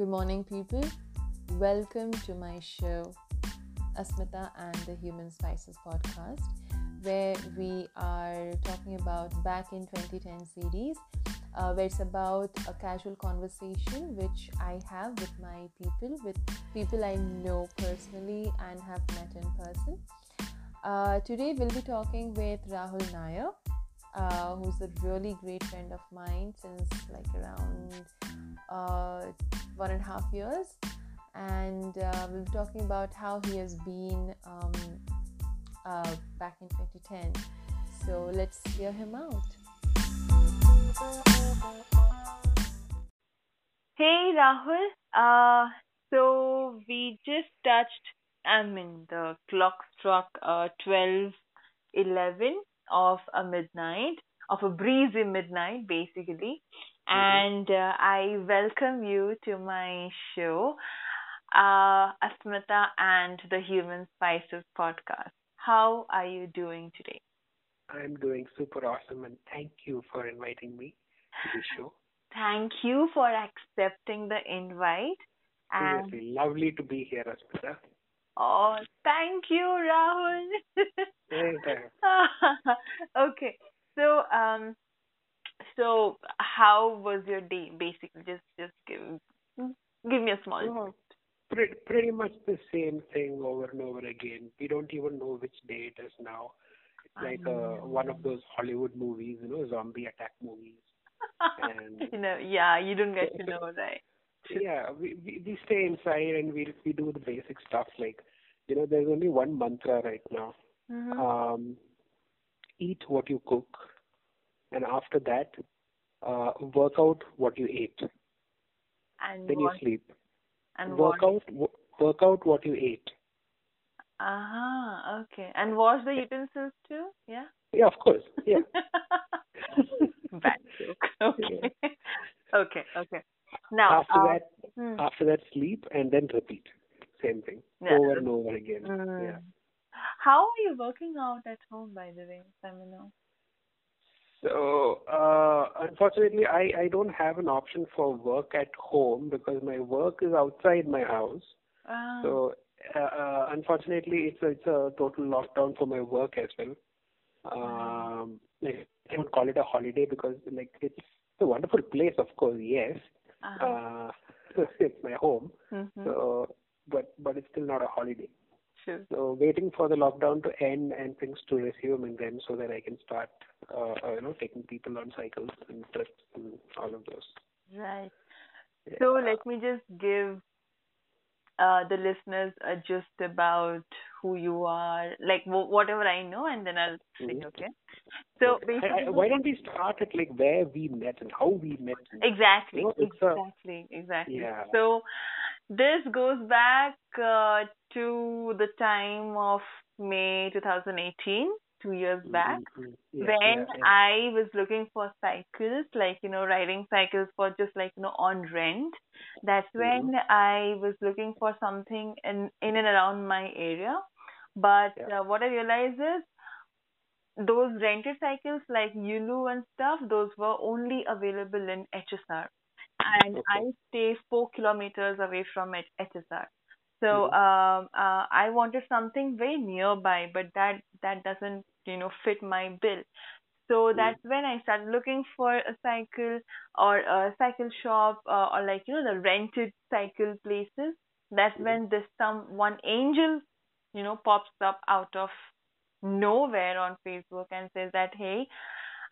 Good morning, people. Welcome to my show, Asmita and the Human Spices podcast, where we are talking about Back in 2010 series, uh, where it's about a casual conversation which I have with my people, with people I know personally and have met in person. Uh, today, we'll be talking with Rahul Nair, uh, who's a really great friend of mine since like around uh, one and a half years. And uh, we'll be talking about how he has been um, uh, back in 2010. So let's hear him out. Hey Rahul, uh, so we just touched, I mean, the clock struck uh, 12 11 of a midnight, of a breezy midnight, basically. Mm-hmm. And uh, I welcome you to my show, uh, Asmita and the Human Spices podcast. How are you doing today? I'm doing super awesome, and thank you for inviting me to the show. Thank you for accepting the invite. Seriously, lovely to be here, Asmita. Oh, thank you, Rahul. okay, so um, so how was your day? Basically, just just give give me a small. Oh, pretty pretty much the same thing over and over again. We don't even know which day it is now. It's like uh, one of those Hollywood movies, you know, zombie attack movies. And you know, yeah, you don't get to know, right? yeah, we, we we stay inside and we we do the basic stuff like, you know, there's only one mantra right now. Mm-hmm. Um, eat what you cook, and after that, uh, work out what you ate. And then what? you sleep. And work what? out w- work out what you ate. Ah, uh-huh, okay. And wash the utensils too? Yeah. Yeah, of course. Yeah. Bad joke. Okay. Yeah. okay. Okay. Now after um, that, hmm. after that, sleep and then repeat. Same thing yeah. over and over again. Mm. Yeah. How are you working out at home, by the way, Samino? So, uh, unfortunately, I, I don't have an option for work at home because my work is outside my house. Ah. So, uh, uh, unfortunately, it's a, it's a total lockdown for my work as well. Um, like, I would call it a holiday because like it's a wonderful place, of course. Yes, uh-huh. uh, it's my home. Mm-hmm. So, but but it's still not a holiday. Sure. So waiting for the lockdown to end and things to resume and then so that I can start, uh, uh, you know, taking people on cycles and trips and all of those. Right. Yeah. So let me just give uh, the listeners a gist about who you are, like w- whatever I know, and then I'll say, mm-hmm. okay. So okay. I, I, why don't we start at like where we met and how we met? Exactly. You know, exactly. A, exactly. Yeah. So this goes back uh, to the time of May 2018, two years mm-hmm, back, mm-hmm. yeah, when yeah, yeah. I was looking for cycles, like, you know, riding cycles for just like, you know, on rent. That's when mm-hmm. I was looking for something in, in and around my area. But uh, what I realized is those rented cycles like Yulu and stuff, those were only available in HSR and okay. I stay four kilometers away from it, HSR. So mm-hmm. um, uh, I wanted something very nearby, but that that doesn't you know fit my bill. So mm-hmm. that's when I started looking for a cycle or a cycle shop uh, or like you know the rented cycle places. That's mm-hmm. when this some one angel, you know, pops up out of nowhere on Facebook and says that hey,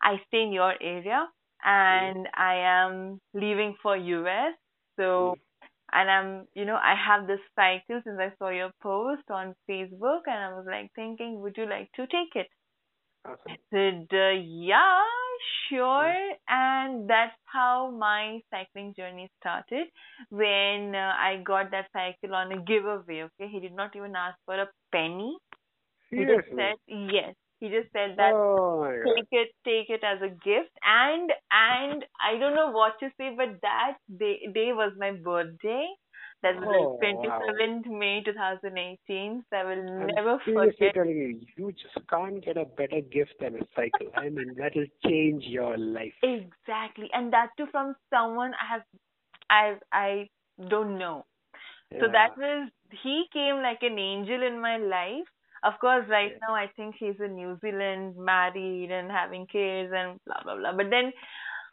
I stay in your area and I am leaving for US. So, and I'm, you know, I have this cycle since I saw your post on Facebook, and I was like thinking, would you like to take it? Awesome. I said, uh, yeah, sure. And that's how my cycling journey started when uh, I got that cycle on a giveaway. Okay, he did not even ask for a penny. Seriously? He just said yes he just said that oh take it take it as a gift and and i don't know what to say but that day day was my birthday that was oh, like 27th wow. May 2018. So I will I'm never forget. telling you, you just can't get a better gift than a cycle. I mean, that will change your life. Exactly, and that too from someone I have, I I don't know. Yeah. So that was he came like an angel in my life. Of course, right yeah. now I think he's in New Zealand, married and having kids and blah blah blah. But then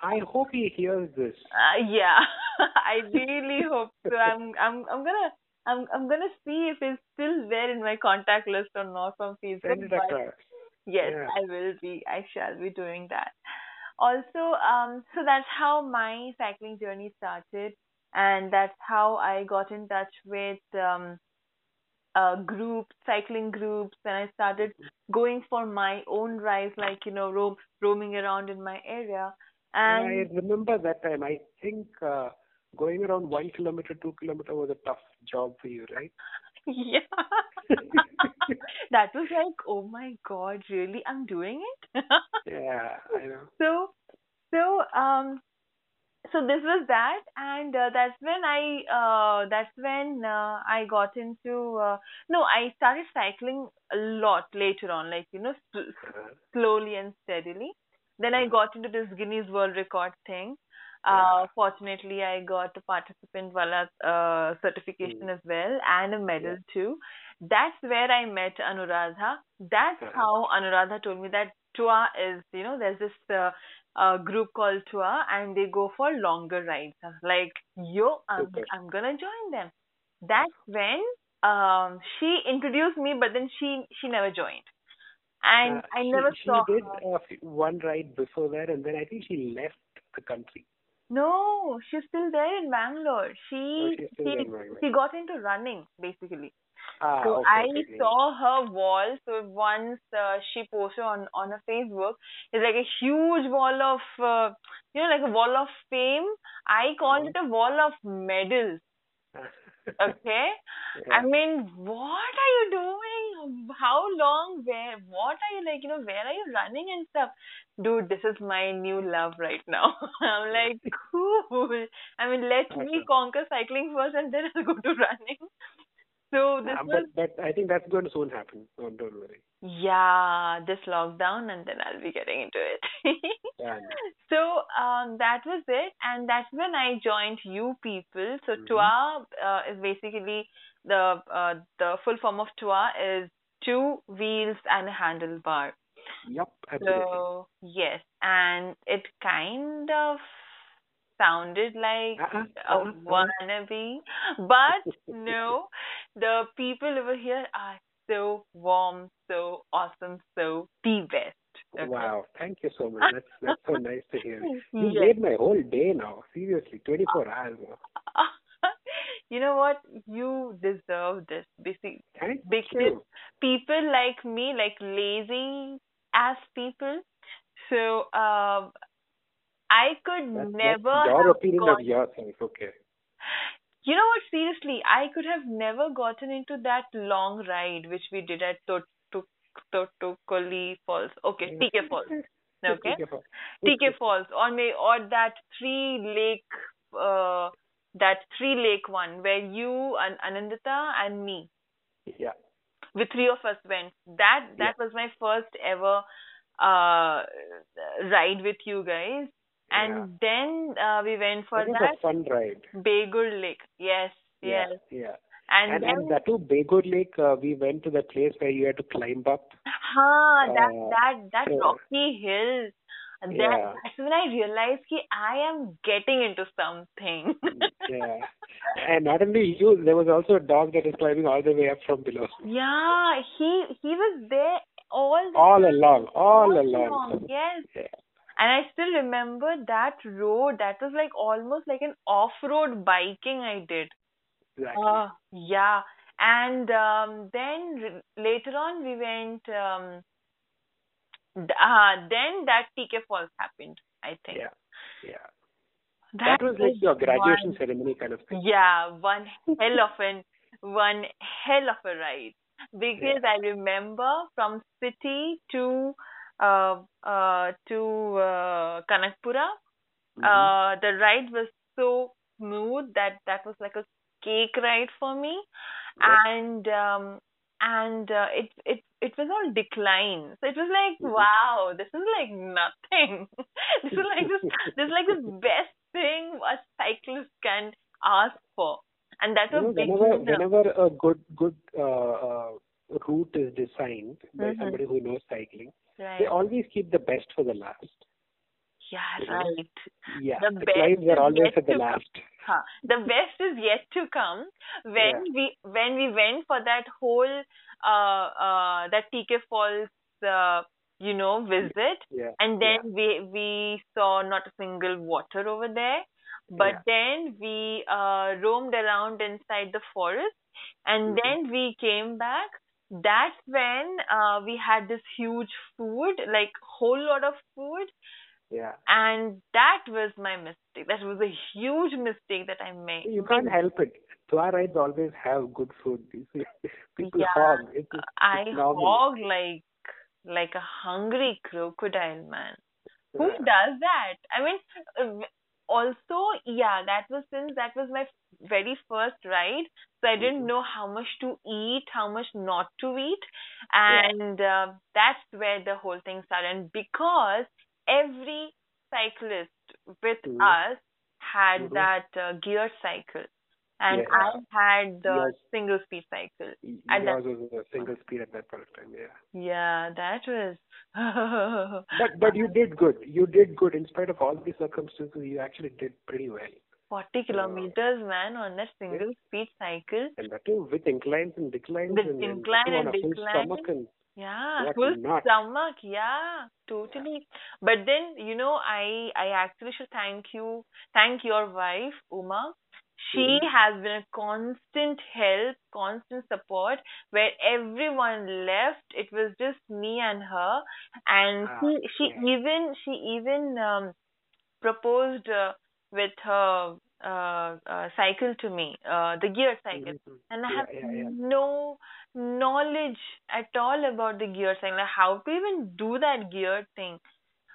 I hope he hears this. Uh, yeah, I really hope so. I'm I'm I'm gonna I'm I'm gonna see if he's still there in my contact list or not from Facebook. Yes, yeah. I will be. I shall be doing that. Also, um, so that's how my cycling journey started, and that's how I got in touch with um, uh, groups, cycling groups, and I started going for my own rides, like you know, roam, roaming around in my area. And I remember that time. I think uh, going around one kilometer, two kilometer was a tough job for you, right? Yeah. that was like, oh my god, really? I'm doing it? yeah, I know. So, so, um, so this was that, and uh, that's when I, uh, that's when uh, I got into, uh, no, I started cycling a lot later on, like, you know, slowly and steadily. Then I uh-huh. got into this Guinness World Record thing. Uh, fortunately, I got a participant wala uh, certification mm. as well and a medal too. That's where I met Anuradha. That's uh-huh. how Anuradha told me that Tua is, you know, there's this uh, uh, group called Tua and they go for longer rides. Like, yo, I'm, okay. I'm gonna join them. That's when um, she introduced me, but then she she never joined. And uh, I never she, saw She did uh, one ride before that, and then I think she left the country. No, she's still there in Bangalore. She oh, she she got into running basically. Ah, so okay, I okay. saw her wall. So once uh, she posted on on her Facebook, it's like a huge wall of uh, you know like a wall of fame. I call uh-huh. it a wall of medals. okay? Yeah. i mean what are you doing? How long? Where what are you like you know where are you running and stuff? Dude this is my new love right now. I'm like cool. I mean let me conquer cycling first and then i'll go to running so this was, but, but I think that's going to soon happen. Don't, don't worry. Yeah, this lockdown, and then I'll be getting into it. yeah. So um, that was it, and that's when I joined you people. So mm-hmm. TUA uh, is basically the uh, the full form of TUA is two wheels and a handlebar. Yep, absolutely. So yes, and it kind of sounded like uh-uh, a uh-uh, wannabe, but no, the people over here are so warm, so awesome, so the best. Okay. Wow, thank you so much. That's that's so nice to hear. You yes. made my whole day now. Seriously, 24 hours now. you know what? You deserve this. Because you. people like me, like lazy ass people. So um, I could that's, never. That's your opinion gone... of yourself, okay. You know what? Seriously, I could have never gotten into that long ride which we did at Thottikallu Falls. Okay, TK Falls. Okay, TK Falls, or may or that three lake, uh, that three lake one where you and Anandita and me. Yeah. The three of us went. That that yeah. was my first ever uh ride with you guys and yeah. then uh, we went for that. Was that. a fun ride. Begur Lake. Yes, yes. Yeah. And, and, then, and that too, Begur Lake, uh, we went to the place where you had to climb up. Ha, that, uh, that, that so, rocky hill. That, yeah. That's when I realized that I am getting into something. yeah. And not only you, there was also a dog that is climbing all the way up from below. Yeah, he he was there all all along, all, all along. along. Yes. Yeah. And I still remember that road. That was like almost like an off-road biking I did. Exactly. Uh, yeah. And um, then r- later on we went. Um, uh, then that TK Falls happened. I think. Yeah. Yeah. That, that was like your graduation one, ceremony kind of thing. Yeah, one hell of an one hell of a ride because Yeah. I remember from city to uh, uh, to uh, Kanakpura. Mhm. Uh, the ride was so smooth that that was like a cake ride for me, and um, and uh, it it it was all decline. So it was like, Mhm. wow, this is like nothing. this is like this this is like the best thing a cyclist can ask for. And that's you a know, big whenever, whenever a good good uh, uh, route is designed by Mhm. somebody who knows cycling, Right. they always keep the best for the last. Yeah, right. Yeah, The the, is are always at the to last. Huh. The best is yet to come when Yeah. we when we went for that whole uh uh that TK Falls uh you know visit Yeah, and then we we saw not a single water over there but Yeah. then we uh roamed around inside the forest and Mhm. then we came back that's when uh we had this huge food like whole lot of food yeah. and that was my mistake. That was a huge mistake that I made. You can't help it. Rides always have good food. You see, People Yeah. hog. It's, it's, I normal. hog like like a hungry crocodile, man. Who does that? I mean, uh, also, yeah, that was since that was my very first ride, so I didn't Mhm. know how much to eat, how much not to eat, and uh, that's where the whole thing started. Because every cyclist with Mhm. us had Mhm. that uh, gear cycle, and Yeah. I had the single speed cycle. At Yours was a single speed at that point of time. Yeah. Yeah, that was. But but you did good. You did good in spite of all these circumstances. You actually did pretty well, 40 kilometers, man, on that single speed cycle. and that too with inclines and declines With and, and incline that and a decline. and Yeah, What full not? stomach. Yeah, totally. But then, you know, I I actually should thank you, thank your wife, Uma. She Mhm. has been a constant help, constant support. Where everyone left, it was just me and her. And Ah, she she yeah. even she even um, proposed uh, with her uh, uh, cycle to me, uh, the gear cycle Mhm. and I have yeah, yeah. no knowledge at all about the gear thing, like how to even do that gear thing.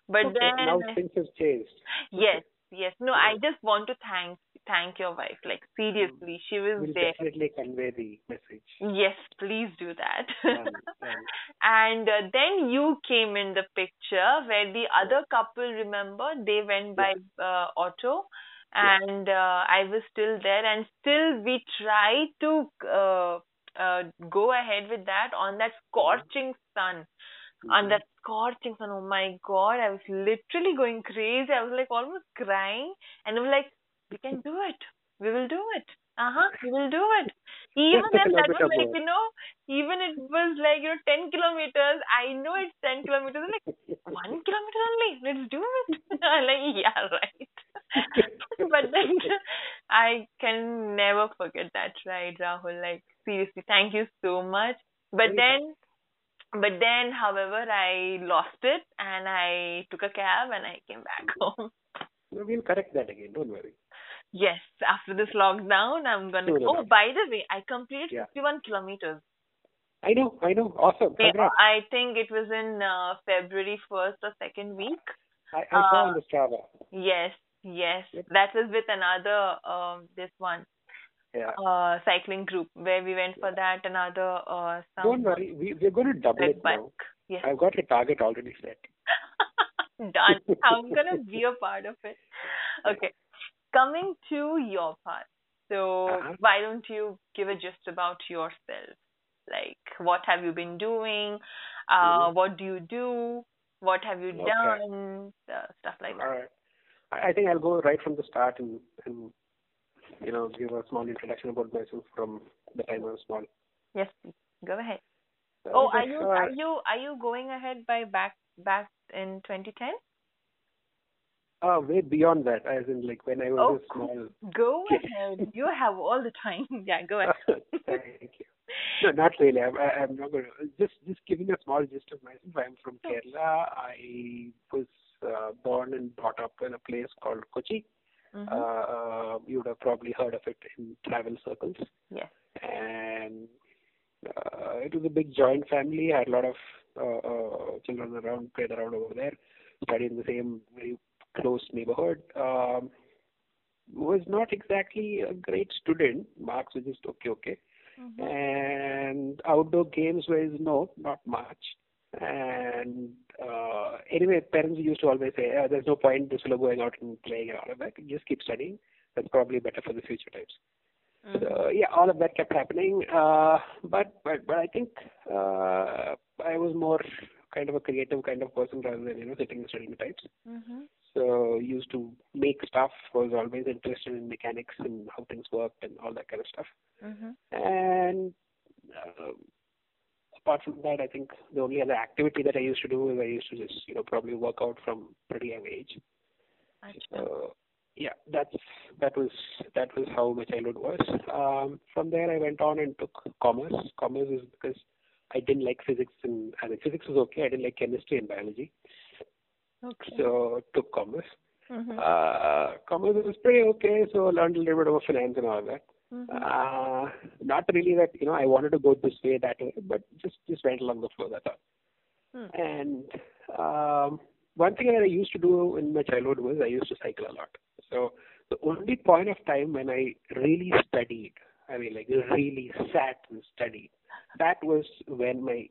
But Okay, then, now things have changed. yes, yes, no, I just want to thank thank your wife. Like seriously, she was We'll there. definitely convey the message. Yes, please do that. And uh, then you came in the picture where the other couple, remember, they went by uh, auto and uh, I was still there and still we tried to uh, uh, go ahead with that on that scorching sun. On Mhm. that scorching sun, oh my god, I was literally going crazy. I was like almost crying and I was like, we can do it. We will do it. Uh huh. We will do it. Even if that was like, you know, even it was like, you know, 10 kilometers. I know it's 10 kilometers. I'm like, one kilometer only. Let's do it. I'm like, yeah, right. but then I can never forget that ride, Rahul. Like, seriously, thank you so much. But then, but then, however, I lost it and I took a cab and I came back home. No, we'll correct that again. Don't worry. Yes, after this lockdown, I'm gonna. Oh, by the way, I completed Yeah. 51 kilometers. I know, I know. Awesome. Congrats. I think it was in uh, February first or second week. I, I saw uh, on the Strava. Yes, yes, Yep. that was with another um this one Yeah. uh cycling group where we went for that another uh some Don't worry. We, we're going to double it now. Yes, I've got a target already set. done. I'm gonna be a part of it. Okay, coming to your part. So Uh-huh. why don't you give a gist about yourself? Like, what have you been doing? Uh, Mhm. what do you do? What have you Okay. done? Uh, stuff like that. All right. I, think I'll go right from the start and, and you know give a small introduction about myself from the time I was small. Yes, please. Go ahead. Uh, Oh, are you are you are you going ahead by back back in 2010? Uh, way beyond that, as in like when I was Oh, a small. Go ahead. You have all the time. Yeah, go ahead. Thank you. No, not really. I'm, I'm not going to. Just, just giving a small gist of myself. I'm from Kerala. I was uh, born and brought up in a place called Kochi. Mhm. Uh, you would have probably heard of it in travel circles. Yes. And uh, it was a big joint family. I had a lot of uh, uh, children around, played around over there, studied in the same very close neighborhood. Um, was not exactly a great student. Marks were just okay, okay. Mhm. And outdoor games wise, no, not much. And uh, anyway, parents used to always say, oh, "There's no point, this fellow going out and playing and all of that. Just keep studying." that's probably better for the future times. Mm-hmm. So yeah, all of that kept happening. Uh, but but but I think uh, I was more kind of a creative kind of person rather than you know sitting and studying types. Mm-hmm. So used to make stuff. Was always interested in mechanics and how things worked and all that kind of stuff. Mm-hmm. And uh, apart from that, I think the only other activity that I used to do is I used to just you know probably work out from pretty young age. So yeah, that's that was that was how my childhood was. Um, from there, I went on and took commerce. Commerce is because I didn't like physics and I mean, physics was okay. I didn't like chemistry and biology. Okay. So took commerce. Mm-hmm. Uh, commerce was pretty okay. So learned a little bit about finance and all that. Mm-hmm. Uh, not really that you know I wanted to go this way that way, but just just went along the flow. That's all. Hmm. And um, one thing that I used to do in my childhood was I used to cycle a lot. So the only point of time when I really studied, I mean like really sat and studied, that was when my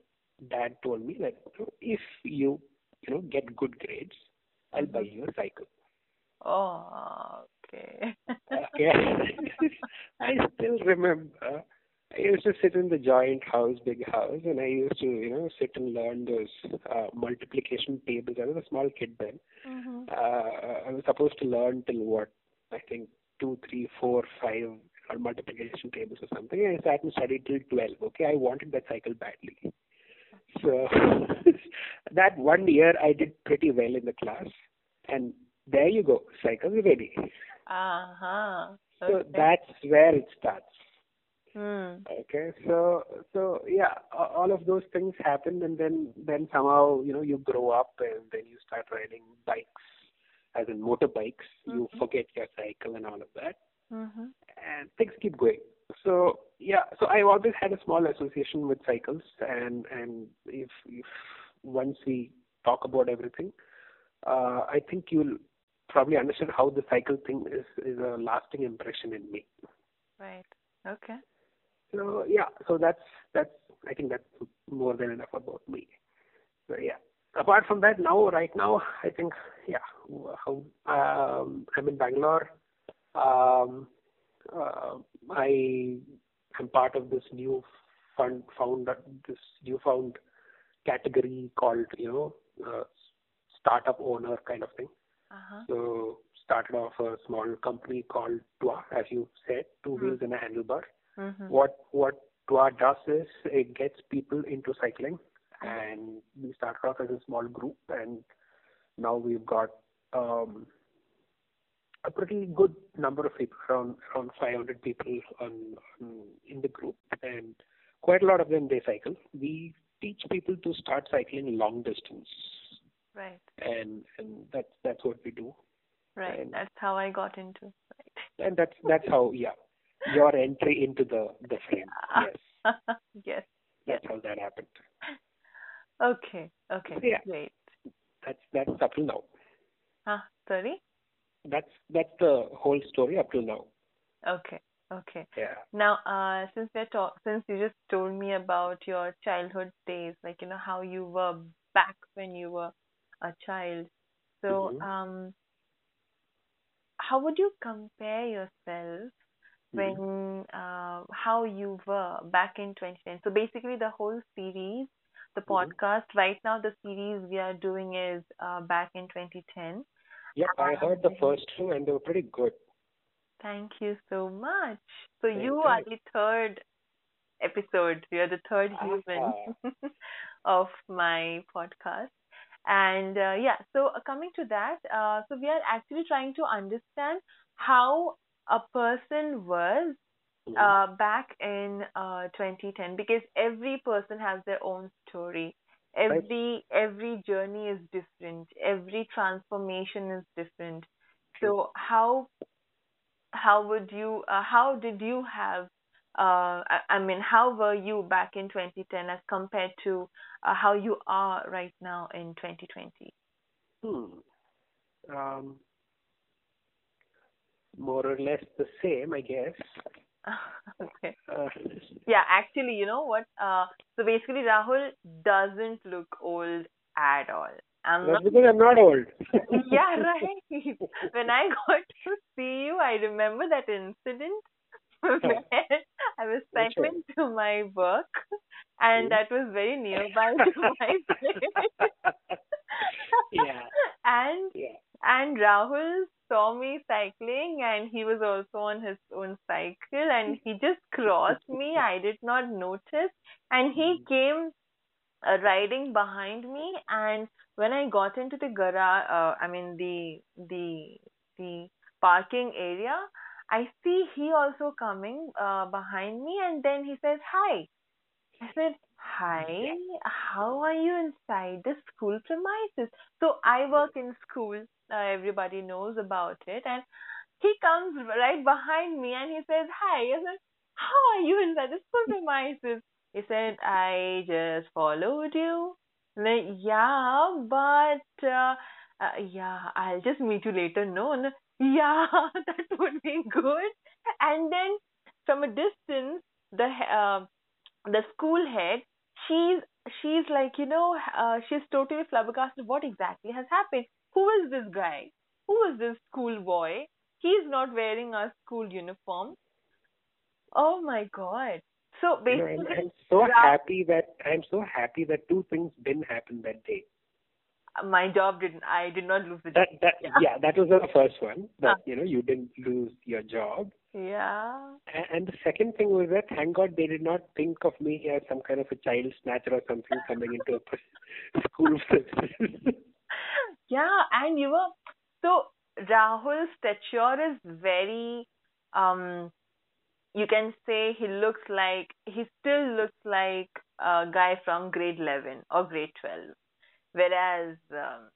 dad told me that if you you know get good grades, I'll buy you a cycle. Oh, okay. okay. I still remember I used to sit in the joint house, big house, and I used to, you know, sit and learn those uh, multiplication tables. I was a small kid then. Mm-hmm. Uh, I was supposed to learn till what? I think two, three, four, five, or multiplication tables or something. I sat and studied till 12. Okay, I wanted that cycle badly. So that one year I did pretty well in the class, and there you go, cycle's ready. Uh huh. Okay. So that's where it starts. Hmm. Okay, so so yeah, all of those things happen, and then then somehow you know you grow up, and then you start riding bikes, as in motorbikes. Mm-hmm. You forget your cycle and all of that, mm-hmm. and things keep going. So yeah, so I always had a small association with cycles, and and if if once we talk about everything, uh, I think you'll probably understand how the cycle thing is is a lasting impression in me. Right. Okay. So yeah, so that's that's I think that's more than enough about me. So yeah. Apart from that, now right now I think yeah, how um, I'm in Bangalore. Um, uh, I am part of this new fund found this new found category called you know uh, startup owner kind of thing. Uh-huh. So started off a small company called Twa, as you said, 2 mm-hmm. wheels and a handlebar. Mm-hmm. What what Twa does is it gets people into cycling, and we started off as a small group, and now we've got um, a pretty good number of people, around around 500 people on, on in the group, and quite a lot of them they cycle. We teach people to start cycling long distance. Right. And and that's that's what we do. Right. And, that's how I got into. Right. And that's that's how yeah your entry into the the frame. Yes. yes. That's yes. how that happened. Okay. Okay. So, yeah. Great. That's that's up till now. Huh? Sorry. That's that's the whole story up till now. Okay. Okay. Yeah. Now, uh, since we're talk, since you just told me about your childhood days, like you know how you were back when you were a child. So, mm-hmm. um, how would you compare yourself when mm-hmm. uh, how you were back in 2010. So basically, the whole series, the mm-hmm. podcast right now, the series we are doing is uh, back in 2010. Yeah, I heard the first two and they were pretty good. Thank you so much. So Thank you are the third episode. You are the third ah. human of my podcast. And uh, yeah, so uh, coming to that, uh, so we are actually trying to understand how a person was mm-hmm. uh, back in uh, 2010 because every person has their own story every right. every journey is different every transformation is different so how how would you uh, how did you have uh, I, I, mean how were you back in 2010 as compared to uh, how you are right now in 2020 hmm. um, more or less the same, I guess. okay. Uh, yeah, actually, you know what? Uh, so basically, Rahul doesn't look old at all. I'm That's not. because I'm not old. yeah, right. When I got to see you, I remember that incident where I was cycling to my work, and Hmm. that was very nearby to my place. yeah, and yeah. and Rahul saw me cycling, and he was also on his own cycle, and he just crossed me. I did not notice, and he came uh, riding behind me. And when i got into the garage uh, i mean the the the parking area i see he also coming uh, behind me. And then he says hi. I said hi how are you inside the school premises? So i work in school uh, everybody knows about it. And he comes right behind me and he says hi. I said how are you inside the school premises he said, I just followed you. Like, yeah, but uh, uh, yeah, I'll just meet you later. No, no, yeah, that would be good. And then from a distance, the uh, the school head, she's she's like, you know, uh, she's totally flabbergasted. What exactly has happened? Who is this guy? Who is this school boy? He's not wearing a school uniform. Oh my god. So basically, I'm, I'm so happy that I'm so happy that two things didn't happen that day. my job didn't. I did not lose the That job. that Yeah. yeah, that was the first one. That Ah. you know you didn't lose your job. Yeah. And the second thing was that thank God they did not think of me as some kind of a child snatcher or something coming into a school. Yeah, and you were so Rahul's stature is very um you can say he looks like he still looks like a guy from grade 11 or grade 12 whereas um,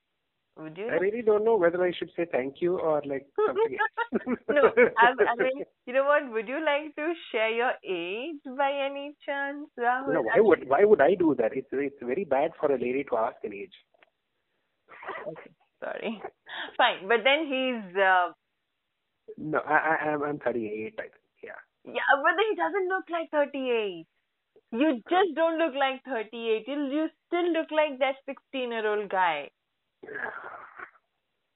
would you I really don't know whether I should say thank you or like something else. no I, I mean you know what would you like to share your age by any chance Rahul No, why would why would I do that? It's it's very bad for a lady to ask an age. sorry fine but then he's uh, No, I, I I'm I'm 38. I think. Yeah. But he doesn't look like 38. You just don't look like 38. You, you still look like that 16 year old guy.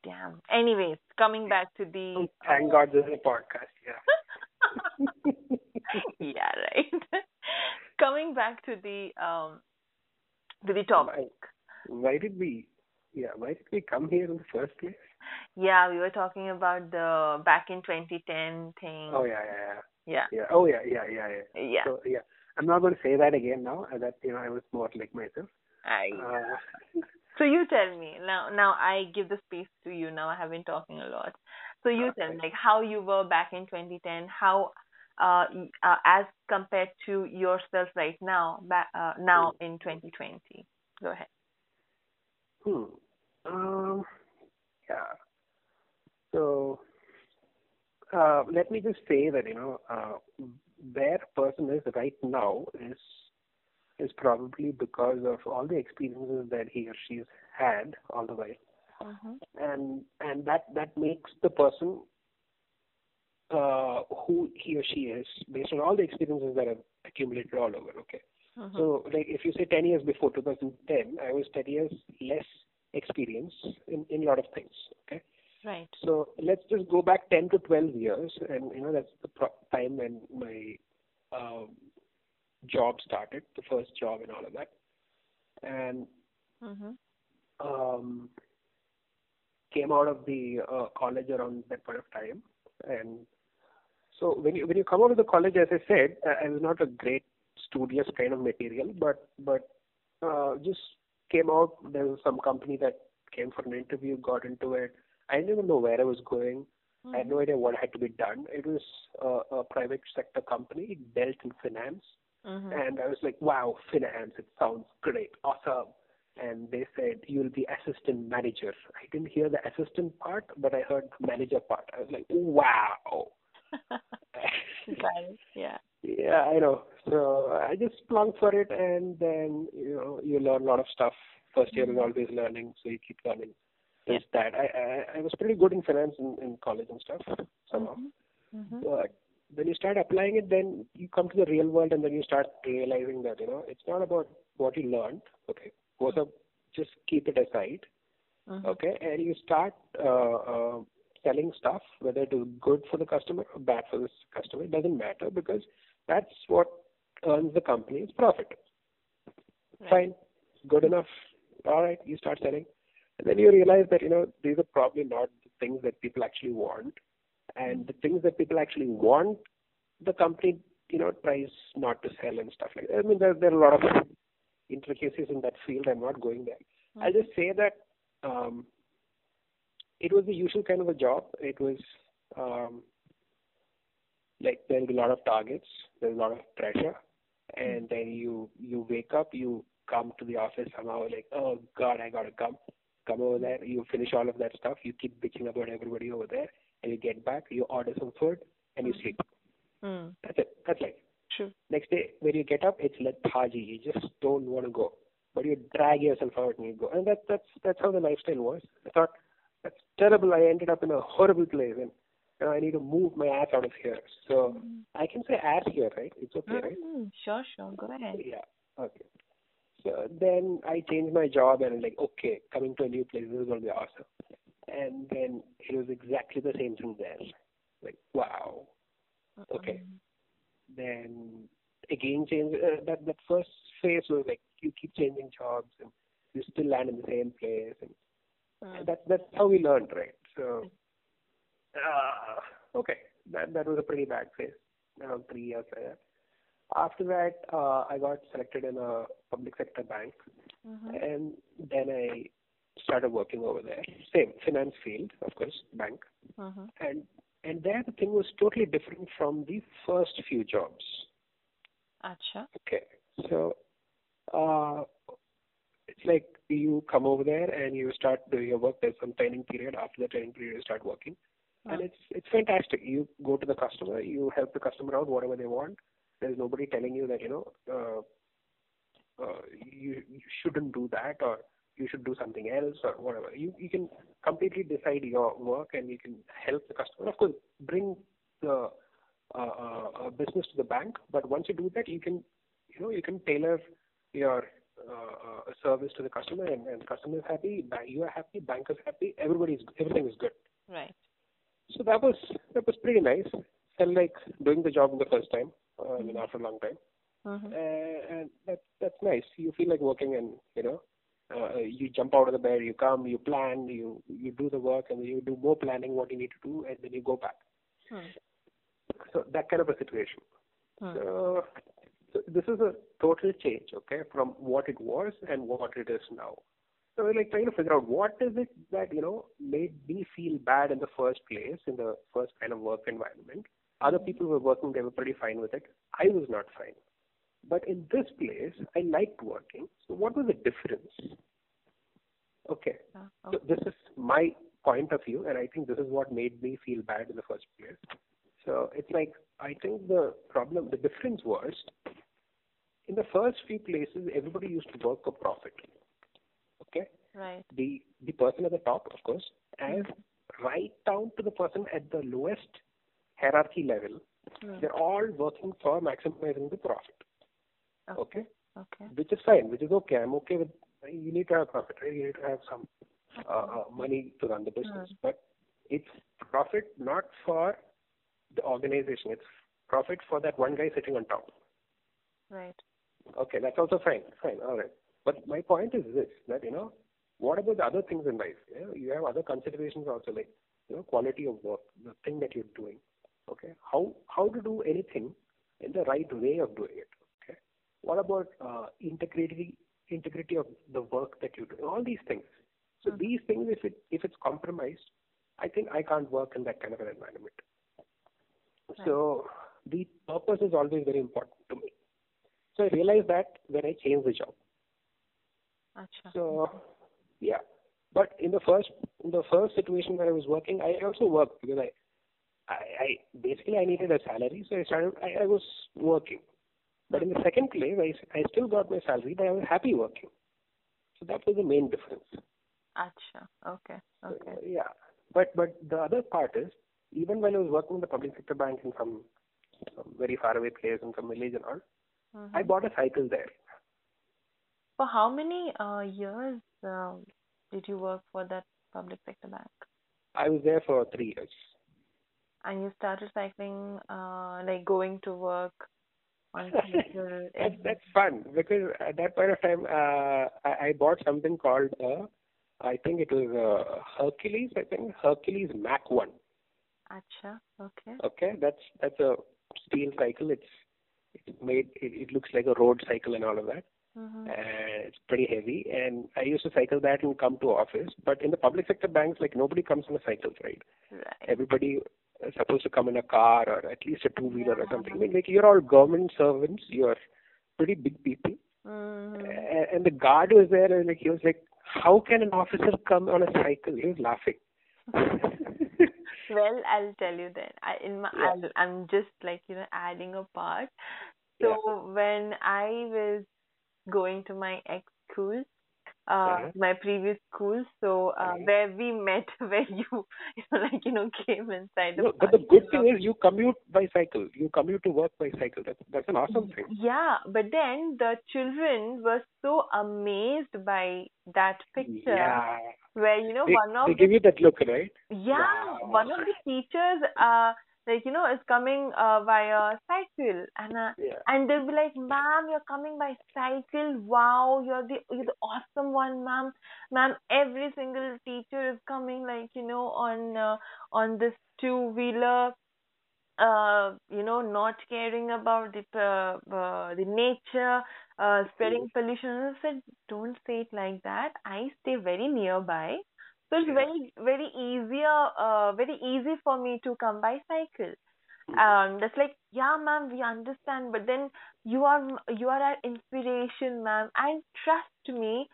Damn. Anyways, coming back to the. Thank God this is a podcast. Yeah. yeah, right. coming back to the um to the topic. Why, why did we? Yeah. Why did we come here in the first place? Yeah, we were talking about the back in 2010 thing. Oh yeah, yeah, yeah. Yeah. Yeah. Oh yeah, yeah, yeah, yeah. Yeah. So yeah, I'm not going to say that again now. uh, That you know, I was more like myself. I, Uh, so you tell me now. Now I give the space to you. Now I have been talking a lot. So you tell me, like how you were back in 2010. How, uh, uh as compared to yourself right now, back uh, now in 2020. Go ahead. hmm. Um. Yeah. So, uh, let me just say that you know, uh, where a person is right now is is probably because of all the experiences that he or she's had all the while. Mm-hmm. and and that that makes the person uh, who he or she is based on all the experiences that have accumulated all over. Okay, Mm-hmm. so like if you say 10 years before 2010, I was 10 years less experienced in in a lot of things. Okay, right. so let's just go back 10 to 12 years, and you know that's the pro- time when my um, job started, the first job and all of that, and Mm-hmm. um, came out of the uh, college around that point of time, and so when you when you come out of the college, as I said, I I was not a great studious kind of material, but but uh, just came out. There was some company that came for an interview, got into it. I didn't even know where I was going. I had no idea what had to be done. It was a, a private sector company, it dealt in finance, Mm-hmm. and I was like, wow, finance, it sounds great, awesome. And they said, you'll be assistant manager. I didn't hear the assistant part, but I heard the manager part. I was like, wow. Yeah. yeah, I know. So I just plunked for it, and then, you know, you learn a lot of stuff. First year is always learning, so you keep learning. This, that. I, I, I was pretty good in finance in, in college and stuff, somehow. Mm-hmm. But when you start applying it, then you come to the real world, and then you start realizing that you know it's not about what you learned. Okay, both of just keep it aside. mm-hmm. okay, and you start uh, uh, selling stuff, whether it is good for the customer or bad for the customer, it doesn't matter because that's what earns the company's profit. Right. Fine, good enough. All right, you start selling, and then you realize that you know these are probably not the things that people actually want, and the things that people actually want, the company you know tries not to sell and stuff like that. I mean, there there are a lot of intricacies in that field. I'm not going there. Mm-hmm. I'll just say that um, it was the usual kind of a job. It was um, like there'll be a lot of targets, there's a lot of pressure, and then you you wake up, you come to the office somehow like, oh God, I gotta come, come over there. You finish all of that stuff. You keep bitching about everybody over there, and you get back. You order some food, and you sleep. Mm. That's it. That's life. True. Next day, when you get up, it's lethargy. You just don't want to go, but you drag yourself out and you go. And that that's that's how the lifestyle was. I thought that's terrible. I ended up in a horrible place, and you know, I need to move my ass out of here. So mm. I can say ass here, right? It's okay, mm-hmm. right? Sure, sure. Go ahead. Yeah. Okay. So then I changed my job and I'm like, okay, coming to a new place, this is going to be awesome. And then it was exactly the same thing there. Like, wow. Okay. Then again, change uh, that that first phase was like you keep changing jobs and you still land in the same place, and uh, that's that's how we learned, right? So, uh, okay, that that was a pretty bad phase. Around three years later. After that, uh, I got selected in a public sector bank, mm-hmm. and then I started working over there. Same finance field, of course, bank, mm-hmm. and and there the thing was totally different from the first few jobs. Acha. Okay, so uh, it's like you come over there and you start doing your work. There's some training period. After the training period, you start working, oh. and it's it's fantastic. You go to the customer, you help the customer out whatever they want. There's nobody telling you that you know uh, uh, you you shouldn't do that or you should do something else or whatever. You you can completely decide your work and you can help the customer. Of course, bring the uh, uh, business to the bank, but once you do that, you can you know you can tailor your uh, uh service to the customer, and, and customer is happy, you are happy, bank is happy, everybody's everything is good. Right. So that was that was pretty nice. Felt like doing the job the first time. Uh, I mean, mm-hmm. after a long time. Mm-hmm. Uh, and that that's nice. You feel like working, and you know, uh, you jump out of the bed, you come, you plan, you you do the work, and you do more planning what you need to do, and then you go back. Hmm. So that kind of a situation. Hmm. So, so this is a total change, okay, from what it was and what it is now. So we're like trying to figure out what is it that you know made me feel bad in the first place, in the first kind of work environment. Other people were working; they were pretty fine with it. I was not fine. But in this place, I liked working. So what was the difference? Okay. Uh, okay. So this is my point of view, and I think this is what made me feel bad in the first place. So it's like I think the problem, the difference was in the first few places, everybody used to work for profit. Okay. Right. The the person at the top, of course, and mm-hmm. right down to the person at the lowest hierarchy level, mm-hmm. they're all working for maximizing the profit. Okay. Okay. Which is fine. Which is okay. I'm okay with. You need to have profit. Right? You need to have some uh, uh, money to run the business, mm. but it's profit not for the organization. It's profit for that one guy sitting on top. Right. Okay, that's also fine. Fine. All right. But my point is this: that you know, what about the other things in life? You, know, you have other considerations also, like you know, quality of work, the thing that you're doing. Okay, how how to do anything in the right way of doing it. Okay? What about uh, integrity integrity of the work that you do? All these things. So mm-hmm. these things, if it if it's compromised, I think I can't work in that kind of an environment. Right. So the purpose is always very important to me. So I realized that when I changed the job. Achha. So yeah, but in the first in the first situation where I was working, I also worked because I I, I basically I needed a salary, so I started. I, I was working. But in the second place, I, I still got my salary, but I was happy working. So that was the main difference. Acha. Okay. Okay. Uh, yeah. But but the other part is, even when I was working in the public sector bank in some, some very far away place in some village and all, mm-hmm. I bought a cycle there. For how many uh, years uh, did you work for that public sector bank? I was there for three years. And you started cycling, uh, like going to work on cycle. that's, that's fun because at that point of time, uh, I, I bought something called, uh, I think it was uh, Hercules, I think, Hercules Mac 1. Acha, okay. Okay, that's that's a steel cycle. It's it's made. It, it looks like a road cycle and all of that. Mm-hmm. And it's pretty heavy. And I used to cycle that and come to office. But in the public sector banks, like nobody comes on a cycle, right? Right. Everybody supposed to come in a car or at least a two wheeler yeah. or something. I mean, like you're all government servants. You're pretty big people. Mm-hmm. And, and the guard was there, and like he was like, "How can an officer come on a cycle?" He was laughing. well, I'll tell you then. I in my yeah. i am just like you know adding a part. So yeah. when I was going to my ex school, uh, my previous school. So uh, where we met, where you, you know, like you know, came inside. The no, but the good thing is you commute by cycle. You commute to work by cycle. That's that's an awesome thing. Yeah, but then the children were so amazed by that picture. Yeah. Where you know they, one of they give you that look, right? Yeah, wow. one of the teachers uh like you know is coming uh, via cycle and uh, yeah. and they'll be like ma'am you're coming by cycle wow you're the you're the awesome one ma'am ma'am every single teacher is coming like you know on uh, on this two wheeler uh, you know, not caring about the uh, uh, the nature, uh, spreading pollution. I said, don't say it like that. I stay very nearby. So it's very very easier uh, very easy for me to come by cycle. Um, that's like yeah, ma'am, we understand, but then you are you are our inspiration, ma'am, and trust me.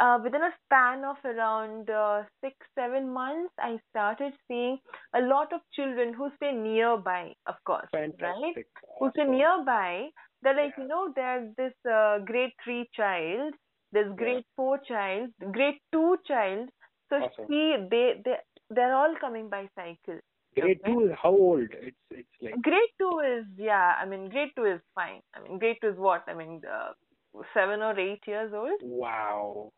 Uh, within a span of around uh, six seven months, I started seeing a lot of children who stay nearby, of course, Fantastic. right? Who stay nearby. They're like yeah. you know, there's this uh, grade three child, there's grade yeah. four child, grade two child so awesome. see, they they they're all coming by cycle. Grade okay? two is how old? It's it's like grade two is yeah. I mean grade two is fine. I mean grade two is what? I mean uh, seven or eight years old. Wow.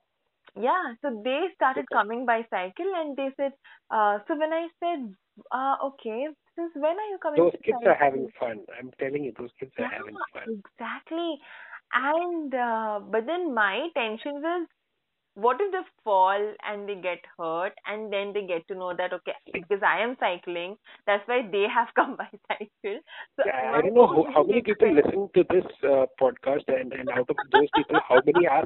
Yeah, so they started okay. coming by cycle and they said, uh, so when I said, uh, okay, since when are you coming? Those kids cycle? are having fun. I'm telling you, those kids yeah, are having fun. Exactly. And uh, but then my tension was what if they fall and they get hurt and then they get to know that okay because i am cycling that's why they have come by cycle. So yeah, i don't know how, how many people listen to this uh, podcast and, and out of those people how many are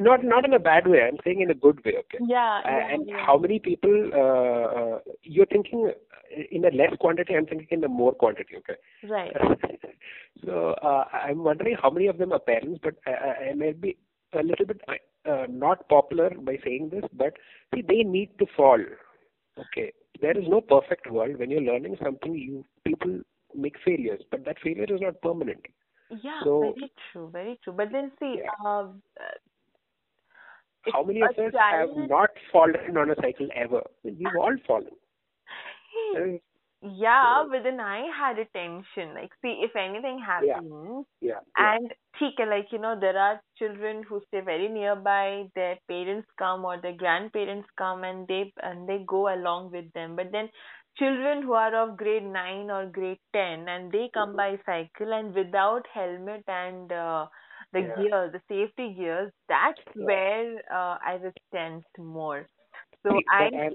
not not in a bad way i'm saying in a good way okay? Yeah, uh, and yeah. how many people uh, uh, you're thinking in a less quantity i'm thinking in a more quantity okay? Right. So uh, i'm wondering how many of them are parents but I, I may be a little bit uh, not popular by saying this, but see, they need to fall. Okay, there is no perfect world. When you're learning something, you people make failures, but that failure is not permanent. Yeah, so, very true, very true. But then see, yeah. Uh, how many of us have not fallen on a cycle ever? We've all fallen. Yeah, but then I had a tension. Like, see, if anything happens, yeah. yeah. and theek, like you know, there are children who stay very nearby. Their parents come or their grandparents come, and they and they go along with them. But then children who are of grade nine or grade ten, and they come by cycle and without helmet and uh, the yeah. gear, the safety gears. That's yeah. where uh, I was tensed more. So I.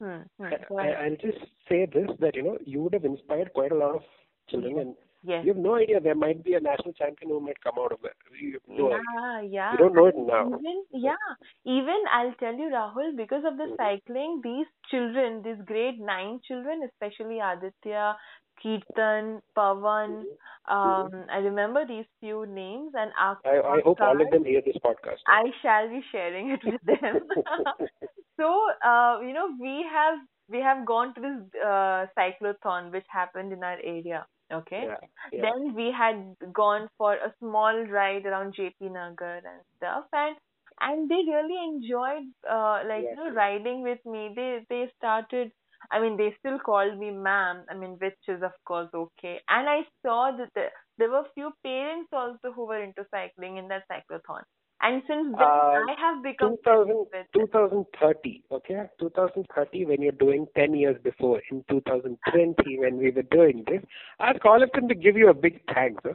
Hmm, hmm, I, will just say this that you know you would have inspired quite a lot of children, and yes. you have no idea there might be a national champion who might come out of it. You no yeah, yeah. You don't know it now. Even yeah, even I'll tell you, Rahul, because of the cycling, these children, these grade nine children, especially Aditya, Kirtan, Pavan. Um, I remember these few names, and after I, I hope all of them hear this podcast. I shall be sharing it with them. so, uh, you know, we have we have gone to this uh, cyclothon which happened in our area. Okay. Yeah, yeah. Then we had gone for a small ride around JP Nagar and stuff, and and they really enjoyed uh, like yes. you know riding with me. They they started I mean, they still called me ma'am. I mean, which is of course okay. And I saw that the, there were few parents also who were into cycling in that cyclothon. And since then, uh, I have become 2000, 2030, okay? 2030 when you're doing 10 years before. In 2020 when we were doing this, I'll call upon to give you a big thanks. Huh?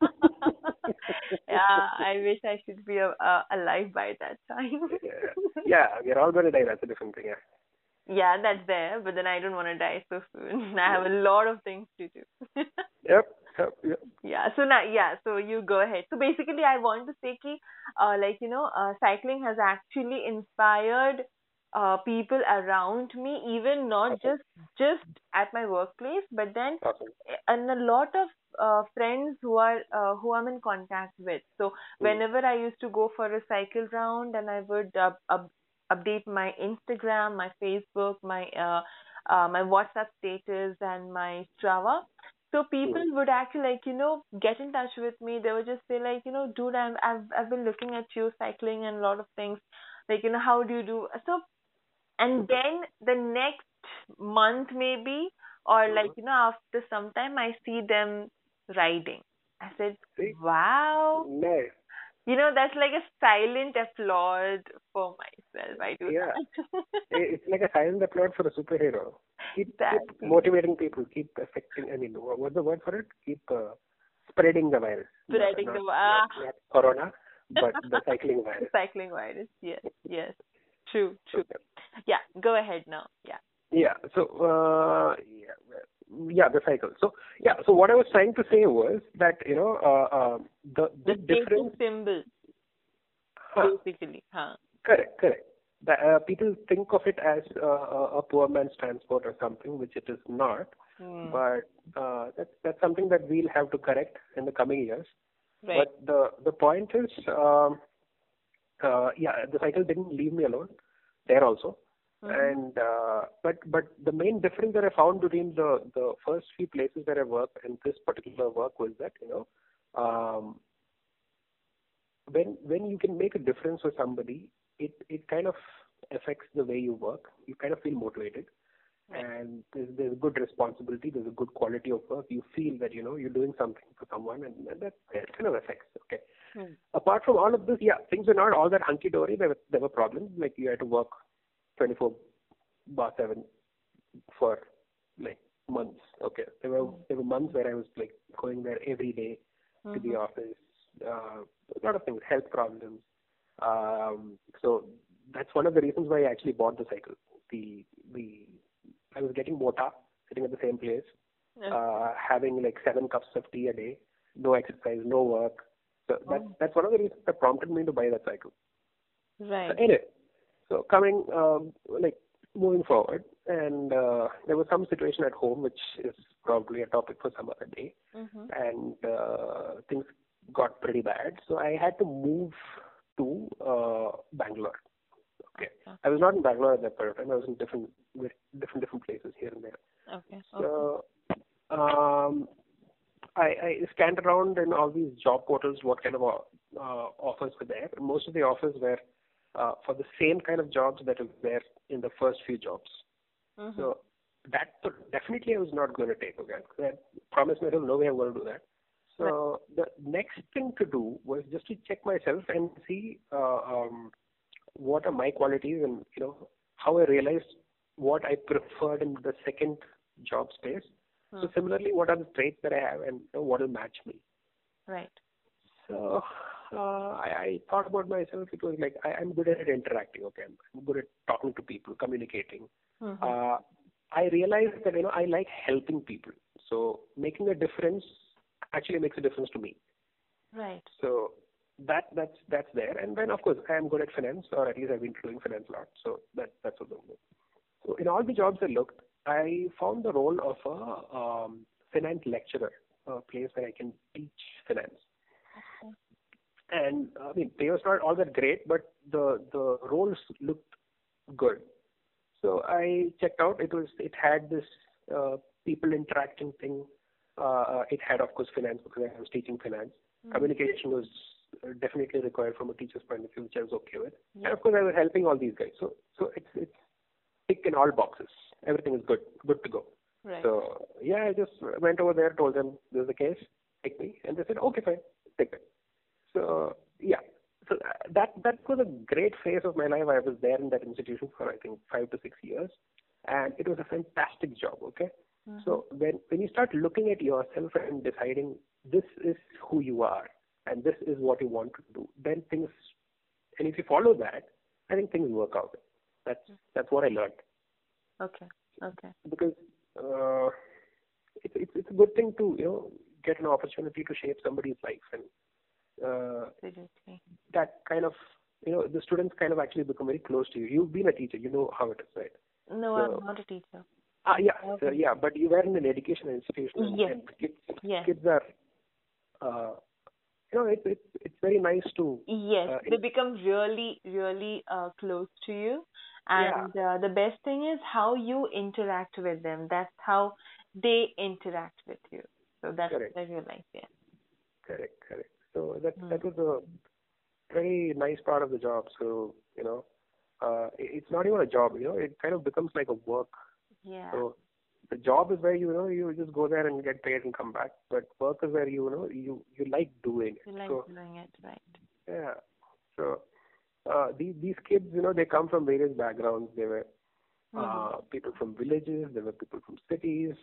yeah, I wish I should be uh, uh, alive by that time. yeah. yeah, we're all going to die. That's a different thing. Yeah. Yeah, that's there, but then I don't want to die so soon. I have a lot of things to do. yep. Yep, yep. Yeah. So now, yeah. So you go ahead. So basically, I want to say ki, uh, like you know, uh, cycling has actually inspired uh, people around me, even not okay. just just at my workplace, but then okay. and a lot of uh, friends who are uh, who I'm in contact with. So mm. whenever I used to go for a cycle round, and I would uh, up, update my Instagram, my Facebook, my uh, uh, my WhatsApp status, and my Strava. So people mm. would actually like you know get in touch with me. They would just say like you know, dude, I'm I've I've been looking at you cycling and a lot of things. Like you know, how do you do? So and then the next month maybe or mm-hmm. like you know after some time i see them riding i said see? wow nice you know that's like a silent applaud for myself i do yeah it's like a silent applaud for a superhero keep, keep motivating people keep affecting i mean what's the word for it keep uh, spreading the virus spreading not, the virus not, not corona but the cycling virus cycling virus yes yes True, true. Okay. Yeah, go ahead now. Yeah. Yeah. So, uh, yeah, yeah, the cycle. So, yeah. So, what I was trying to say was that you know uh, uh, the the, the difference symbol. Huh. Basically, huh? Correct, correct. The, uh, people think of it as uh, a poor man's transport or something, which it is not. Hmm. But uh, that's that's something that we'll have to correct in the coming years. Right. But the the point is, um, uh, yeah, the cycle didn't leave me alone there also. Mm-hmm. And uh, but but the main difference that I found between the the first few places where I worked and this particular work was that you know um, when when you can make a difference for somebody, it it kind of affects the way you work. You kind of feel motivated, and there's there's a good responsibility. There's a good quality of work. You feel that you know you're doing something for someone, and, and that, that kind of affects. Okay. Hmm. Apart from all of this, yeah, things were not all that hunky dory. There were there were problems like you had to work 24 bar 7 for like months. Okay. There were there were months where I was like going there every day to mm-hmm. the office. Uh, a lot of things, health problems. Um, so that's one of the reasons why I actually bought the cycle. The the I was getting mota sitting at the same place, uh, having like seven cups of tea a day, no exercise, no work. So that's Oh. that's one of the reasons that prompted me to buy that cycle. Right. So anyway, so coming um, like moving forward, and uh, there was some situation at home which is probably a topic for some other day, Mm-hmm. and uh, things got pretty bad. So I had to move to uh, Bangalore. Okay, Okay. I was not in Bangalore at that point of time. I was in different different different places here and there. Okay. okay. So um, I, I scanned around in all these job portals what kind of uh, offers were there. Most of the offers were uh, for the same kind of jobs that were there in the first few jobs. Mhm. So that definitely I was not going to take. Okay, I promised myself no way I'm going to do that. So the next thing to do was just to check myself and see uh, um, what are my qualities and you know how I realized what I preferred in the second job space. So Hmm. similarly, what are the traits that I have and you know, what will match me? Right. So uh, I, I thought about myself. It was like I, I'm good at interacting. Okay, I'm, I'm good at talking to people, communicating. Mhm. Uh, I realized that you know I like helping people. So making a difference actually makes a difference to me. Right. So that that's that's there. And then of course I am good at finance, or at least I've been doing finance a lot. So that that's what I'm doing. So in all the jobs I looked, I found the role of a um, finance lecturer, a place where I can teach finance. And I mean, they was not all that great, but the the roles looked good. So I checked out. It was it had this uh, people interacting thing. Uh, it had of course finance because I was teaching finance. Mhm. Communication was uh, definitely required from a teacher's point of view, which I was okay with. Yeah. And of course, I was helping all these guys. So so it's it's tick in all boxes. Everything is good, good to go. Right. So yeah, I just went over there, told them this is the case, take me, and they said okay, fine, take it. So yeah, so that that was a great phase of my life. I was there in that institution for I think five to six years, and it was a fantastic job. Okay, mm-hmm. so when when you start looking at yourself and deciding this is who you are and this is what you want to do, then things, and if you follow that, I think things work out. That's that's what I learned. Okay. Okay. Because uh, it's it's it's a good thing to you know get an opportunity to shape somebody's life and uh, kind of you know the students kind of actually become very close to you. You've been a teacher, you know how it is, right? No, so, I'm not a teacher. Ah, yeah, okay. so, yeah, but you were in an education institution, yes. kids, yes. kids are, uh, you know, it's it's it's very nice to. Yes, uh, they become really, really uh, close to you, and yeah. uh, the best thing is how you interact with them. That's how they interact with you. So that's correct. what I. Yeah. Correct, correct. So that Mm. that was a very nice part of the job. So you know, uh, it's not even a job. You know, it kind of becomes like a work. Yeah. So the job is where you know you just go there and get paid and come back. But work is where you know you you like doing it. You like so doing it, right? yeah. So uh, these these kids, you know, they come from various backgrounds. They were uh, Mhm. people from villages. There were people from cities,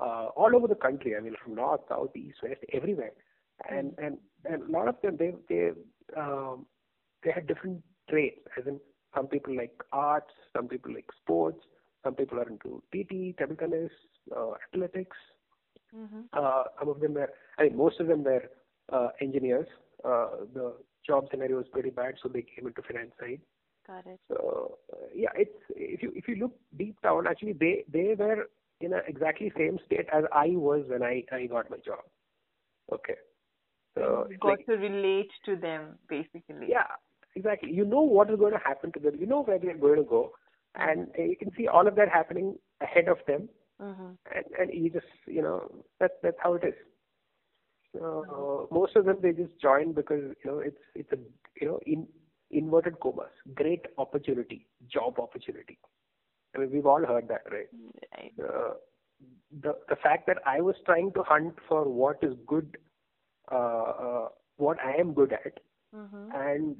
uh, all over the country. I mean, from north, south, east, west, everywhere. And and and a lot of them, they they um, they had different traits. As in, some people like arts, some people like sports, some people are into TT, table tennis, uh, athletics. Mm-hmm. Uh, some of them were, I mean, most of them were uh, engineers. Uh, the job scenario was pretty bad, so they came into finance side. Got it. So uh, yeah, it's if you if you look deep down, actually they they were in a exactly same state as I was when I I got my job. Okay. So you got like, to relate to them, basically. yeah, exactly. You know what is going to happen to them. You know where they're going to go, and uh, you can see all of that happening ahead of them, Mm-hmm. and and you just you know that's that's how it is. So most of them they just join because you know it's it's a you know in inverted commas great opportunity job opportunity. I mean we've all heard that right. Right. Uh, the the fact that I was trying to hunt for what is good, uh, uh, what I am good at, Mm-hmm. and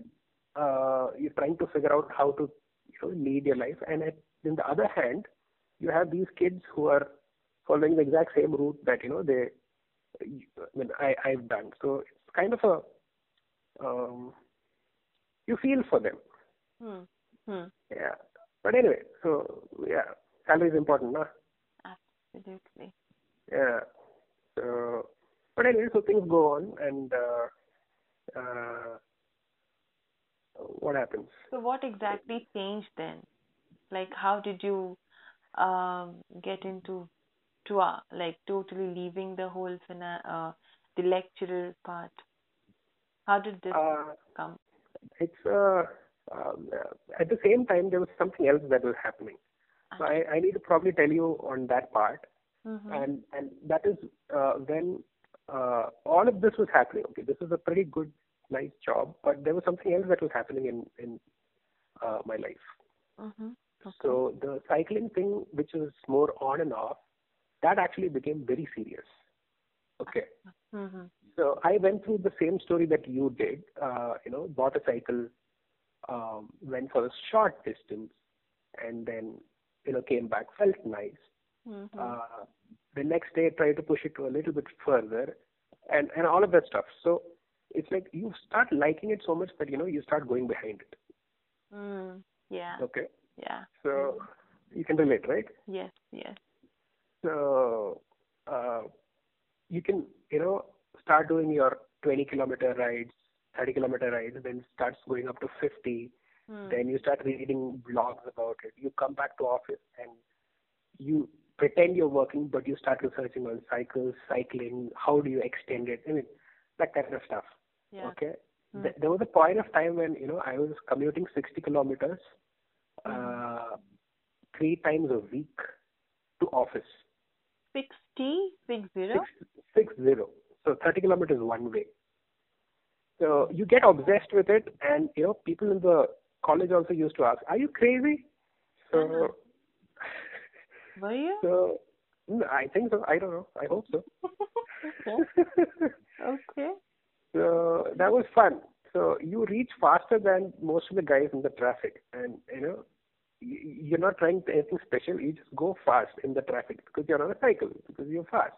uh, you're trying to figure out how to you know lead your life. And at, on the other hand, you have these kids who are following the exact same route that you know they, I mean, I I've done. So it's kind of a um, you feel for them. Hmm. Hmm. Yeah. But anyway, so yeah, salary is important, nah? Absolutely. Yeah. So, but anyway, so things go on, and uh, uh, what happens? So what exactly changed then? Like how did you um get into to uh, like totally leaving the whole fina- uh the lecturer part? How did this Uh, come? it's uh, um, uh, at the same time there was something else that was happening. So I, I need to probably tell you on that part, Mm-hmm. and and that is uh, when uh, all of this was happening. Okay, this is a pretty good, nice job, but there was something else that was happening in in uh, my life. Mm-hmm. Okay. So the cycling thing, which is more on and off, that actually became very serious. Okay. mm-hmm. So I went through the same story that you did. Uh, you know, bought a cycle, um, went for a short distance, and then you know came back, felt nice. Mm-hmm. Uh, the next day, try to push it to a little bit further, and and all of that stuff. So it's like you start liking it so much that you know you start going behind it. mm. Yeah. Okay. Yeah. So you can relate, right? Yes. Yes. So uh, you can, you know, start doing your 20 kilometer rides, 30 kilometer rides, then starts going up to 50. Mm. Then you start reading blogs about it. You come back to office and you pretend you're working, but you start researching on cycles, cycling. How do you extend it? I mean, that kind of stuff. Yeah. Okay. Mm. Th- there was a point of time when you know I was commuting 60 kilometers, uh, three times a week to office. Sixty six zero. Six, six zero. So 30 kilometers one way. So you get obsessed with it, and you know people in the college also used to ask, "Are you crazy?" So, Uh-huh. Were you? so I think so. I don't know. I hope so. okay. Okay. so that was fun. So you reach faster than most of the guys in the traffic, and you know you're not trying anything special. You just go fast in the traffic because you're on a cycle because you're fast.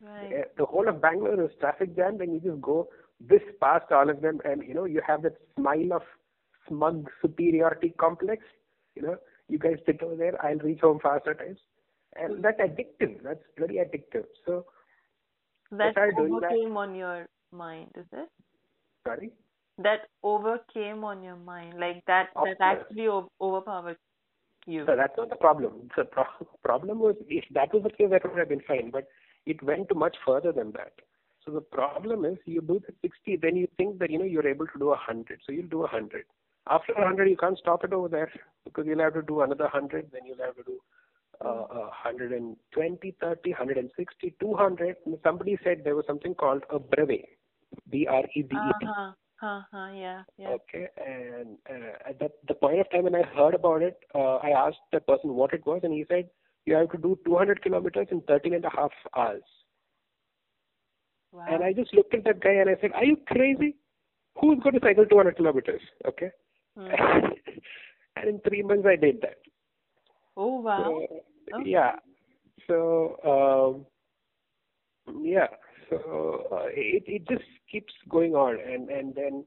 Right. Uh, The whole of Bangalore is traffic jammed, and you just go this past all of them, and you know you have that smile of smug superiority complex. You know, you guys sit over there. I'll reach home faster times, and that's addictive. That's very addictive. So That overcame on your mind, is it? sorry. That overcame on your mind, like that. Of that course. actually overpowered you. So that's not the problem. The pro- problem was if that was the case, that would have been fine. But it went to much further than that. So the problem is you do the 60, then you think that you know you're able to do a 100. So you'll do a 100. After a 100, you can't stop it over there because you'll have to do another 100. Then you'll have to do 120, 30, 160, 200. And somebody said there was something called a brevet, B-R-E-V-E-T. Uh-huh. Uh-huh. Yeah. Yeah. Okay, and uh, at that, the point of time when I heard about it, uh, I asked the person what it was, and he said you have to do 200 kilometers in 13 and a half hours. Wow. And I just looked at that guy and I said, "Are you crazy? Who's going to cycle 200 kilometers?" Okay, Hmm. and in three months I did that. Oh wow. So, Okay. Yeah. So um, yeah. So uh, it it just keeps going on, and and then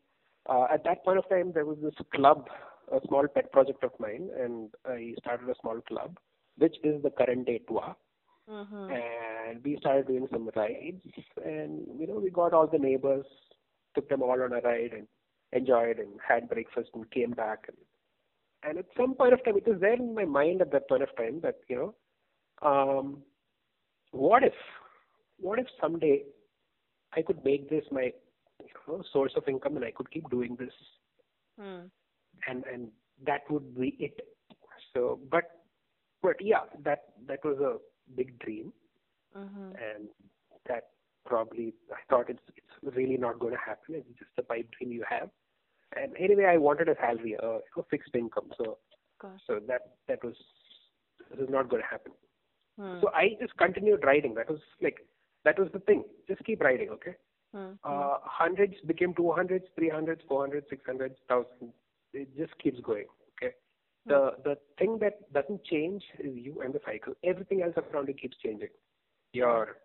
uh, at that point of time there was this club, a small pet project of mine, and I started a small club, which is the current day tour, Mm-hmm. and we started doing some rides, and you know we got all the neighbors, took them all on a ride, and enjoyed and had breakfast and came back and and at some point of time it was there in my mind at that point of time that you know um what if what if someday i could make this my you know source of income and i could keep doing this Hmm. and and that would be it so but but yeah that that was a big dream Mm-hmm. and that probably I thought it's it's really not going to happen. It's just a pipe dream you have. And anyway, I wanted a salary, a, a fixed income. So Gosh. so that that was this is not going to happen. Hmm. So I just continued riding. That was like that was the thing. Just keep riding, okay? Hmm. Uh, hundreds became two hundreds, three hundreds, four hundreds, six hundreds, thousand. It just keeps going. Okay. The the thing that doesn't change is you and the cycle. Everything else around you keeps changing. Your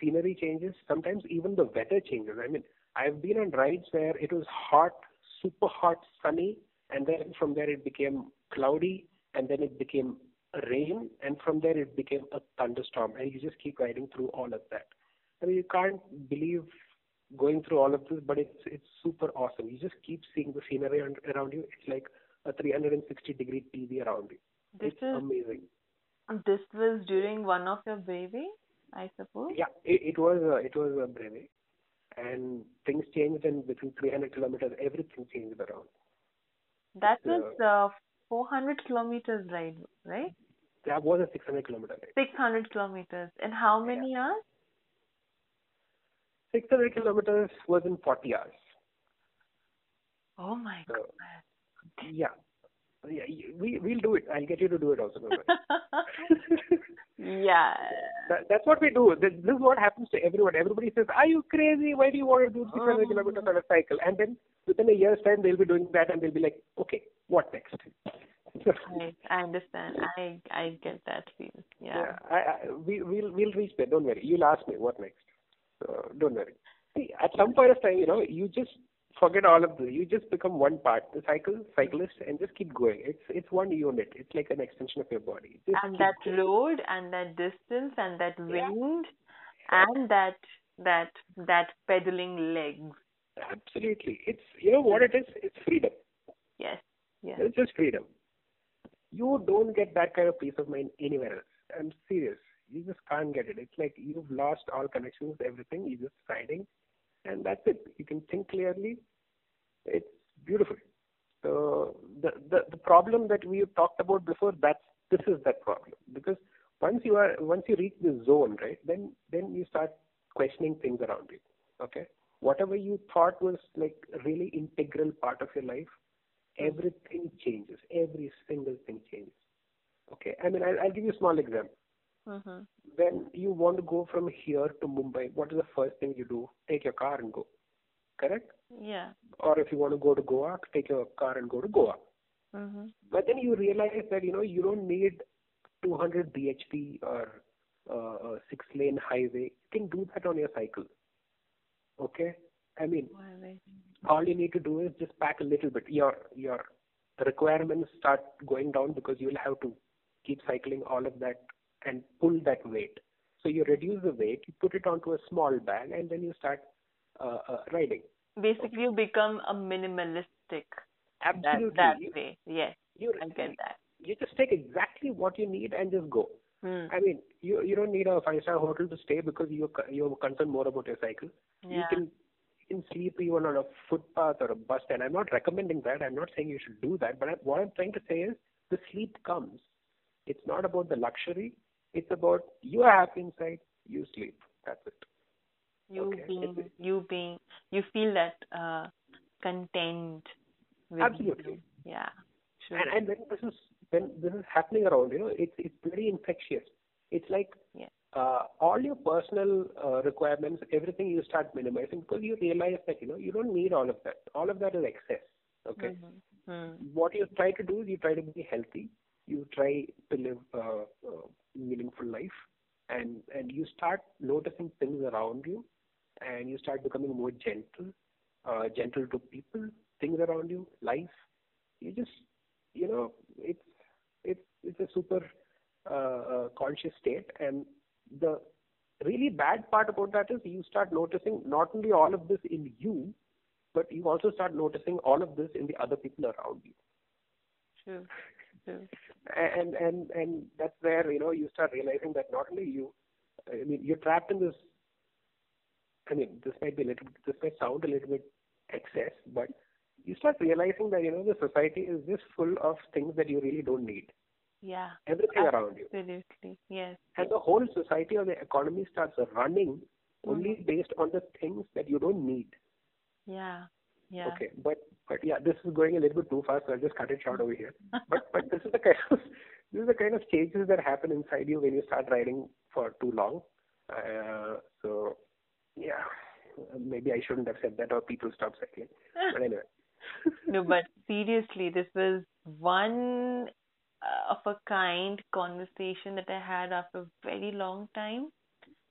scenery changes. Sometimes even the weather changes. I mean, I've been on rides where it was hot, super hot, sunny, and then from there it became cloudy, and then it became rain, and from there it became a thunderstorm, and you just keep riding through all of that. I mean, you can't believe going through all of this, but it's it's super awesome. You just keep seeing the scenery around, around you. It's like a 360 degree TV around you. This it's is amazing. this was during one of your brevet, I suppose. Yeah, it, it was a, it was a brevet, and things changed, and within 300 kilometers, everything changed around. That was uh, 400 kilometers ride, right? That was a 600 kilometer ride. 600 kilometers. and how many hours? 600 kilometers was in 40 hours. Oh my So, god. yeah, yeah, we we'll do it. I'll get you to do it also. yeah. That, that's what we do. This, this is what happens to everyone. Everybody says, "Are you crazy? Why do you want to do 600 Oh. Mm-hmm. kilometers on a cycle?" And then within a year's time, they'll be doing that, and they'll be like, "Okay, what next?" I, I understand. I I get that feel. Yeah. Yeah, I, I, we, we'll we'll reach there. Don't worry. You'll ask me what next. So don't worry. See, at some point of time, you know, you just forget all of this. You just become one part, the cycle cyclist, and just keep going. It's it's one unit. It's like an extension of your body. Just And that going. road and that distance and that Yeah. wind and that that that pedaling legs. Absolutely. It's you know what it is. It's freedom. Yes. Yes. It's just freedom. You don't get that kind of peace of mind anywhere else. I'm serious. You just can't get it. It's like you've lost all connections, everything. You're just riding, and that's it. You can think clearly. It's beautiful. So the the the problem that we have talked about before, that's this is that problem because once you are once you reach the zone, right? Then then you start questioning things around you. Okay, whatever you thought was like really integral part of your life, everything changes. Every single thing changes. Okay, I mean, I'll, I'll give you a small example. Mm-hmm. When you want to go from here to Mumbai, what is the first thing you do? Take your car and go. correct? Yeah. Or if you want to go to Goa, take your car and go to Goa. Mm-hmm. But then you realize that you know you don't need 200 bhp or uh, a six lane highway. You can do that on your cycle. Okay, I mean, all you need to do is just pack a little bit. Your your requirements start going down because you'll have to keep cycling all of that and pull that weight. So you reduce the weight, you put it onto a small bag, and then you start uh, uh, riding. Basically, you become a minimalistic. Absolutely. That, that way, yes. You, I get that. You just take exactly what you need and just go. Hmm. I mean, you you don't need a five star hotel to stay because you you're concerned more about your cycle. Yeah. You can you can sleep even on a footpath or a bus stand. I'm not recommending that. I'm not saying you should do that. But I, what I'm trying to say is the sleep comes. It's not about the luxury. It's about you are happy inside. You sleep. That's it. You Okay. being you being you feel that uh, content. With Absolutely. you. Yeah. Sure. And and when this is when this is happening around, you know, it's it's very infectious. It's like Yeah. uh, all your personal uh, requirements, everything you start minimizing because you realize that you know you don't need all of that. All of that is excess. Okay. Mhm. Hmm. What you try to do is you try to be healthy. You try to live a, a meaningful life, and and you start noticing things around you, and you start becoming more gentle, uh, gentle to people, things around you, life. You just you know it's it's it's a super uh, uh, conscious state, and the really bad part about that is you start noticing not only all of this in you, but you also start noticing all of this in the other people around you. And and and that's where you know you start realizing that not only you i mean you're trapped in this i mean this might be a little this might sound a little bit excess but you start realizing that you know the society is just full of things that you really don't need Yeah. everything around you Absolutely. Yes. and the whole society or the economy starts running mm-hmm. only based on the things that you don't need Yeah. Yeah. Okay. But but yeah, this is going a little bit too fast, so I'll just cut it short over here. But but this is the kind of this is the kind of changes that happen inside you when you start riding for too long. Uh, so yeah, maybe I shouldn't have said that, or people stop cycling. But anyway. no, but seriously, this was one uh, of a kind conversation that I had after a very long time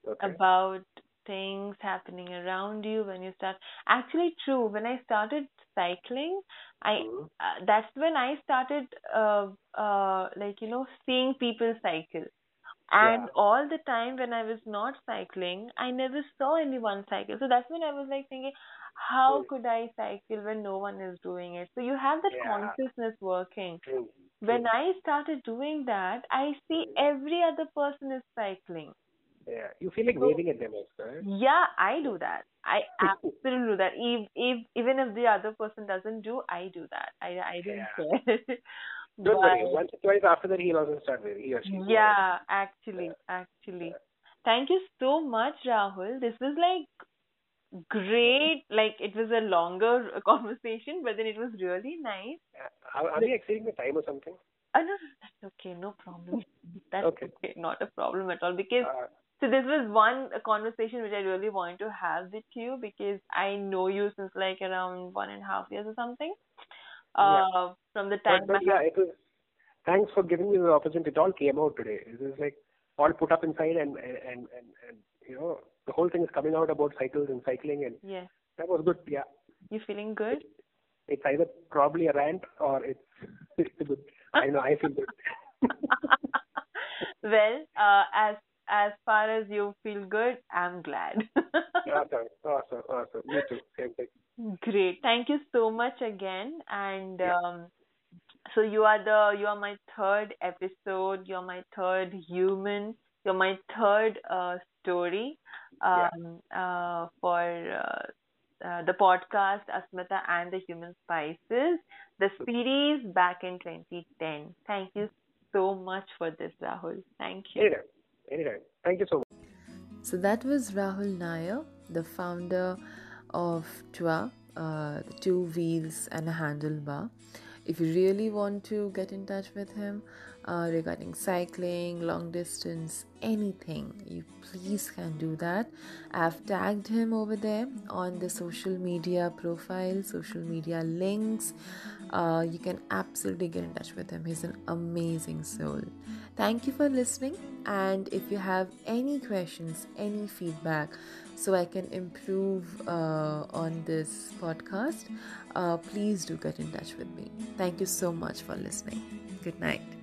Okay. about things happening around you when you start. Actually, true. When I started cycling, I Mhm. uh, that's when I started uh, uh, like you know seeing people cycle. And Yeah. all the time when I was not cycling, I never saw anyone cycle. So that's when I was like thinking, how could I cycle when no one is doing it? So you have that Yeah. consciousness working. When I started doing that, I see every other person is cycling. Yeah. You feel like waving at them also, right? Yeah, I do that. I absolutely do that. If, if even if the other person doesn't do, I do that. I I don't care. Don't worry. Once or twice after that, he'll also start waving. He or she. yeah, actually, actually. Thank you so much, Rahul. This was like great. Like it was a longer conversation, but then it was really nice. Yeah. Are, are we exceeding the time or something? Oh, no, no, that's okay. No problem. That's Okay. okay. Not a problem at all. Because Uh, so this was one conversation which I really wanted to have with you because I know you since like around one and a half years or something. Uh, Yeah. from the time But, but yeah, it was. Thanks for giving me the opportunity. It all came out today. It was like all put up inside, and and and and, and you know the whole thing is coming out about cycles and cycling, and yeah, that was good. Yeah, you feeling good? it's either probably a rant or it's it's good. I know I feel good. well, uh, as as far as you feel good, I'm glad. awesome, awesome, awesome. Me too. Same thing. Great. Thank you so much again. And Yeah. um, so you are the you are my third episode. You're my third human. You're my third uh, story Yeah. um, uh, for uh, uh, the podcast Asmita and the Human Spices, the series back in 2010. Thank you so much for this, Rahul. Thank you. Anytime, anytime. Thank you so much. So that was Rahul Nair, the founder of TWA, uh, the Two Wheels and a Handlebar. If you really want to get in touch with him, uh, regarding cycling, long distance, anything, you please can do that. I've tagged him over there on the social media profile, social media links. Uh, you can absolutely get in touch with him. He's an amazing soul. Thank you for listening. And if you have any questions, any feedback, so I can improve uh, on this podcast, uh, please do get in touch with me. Thank you so much for listening. Good night.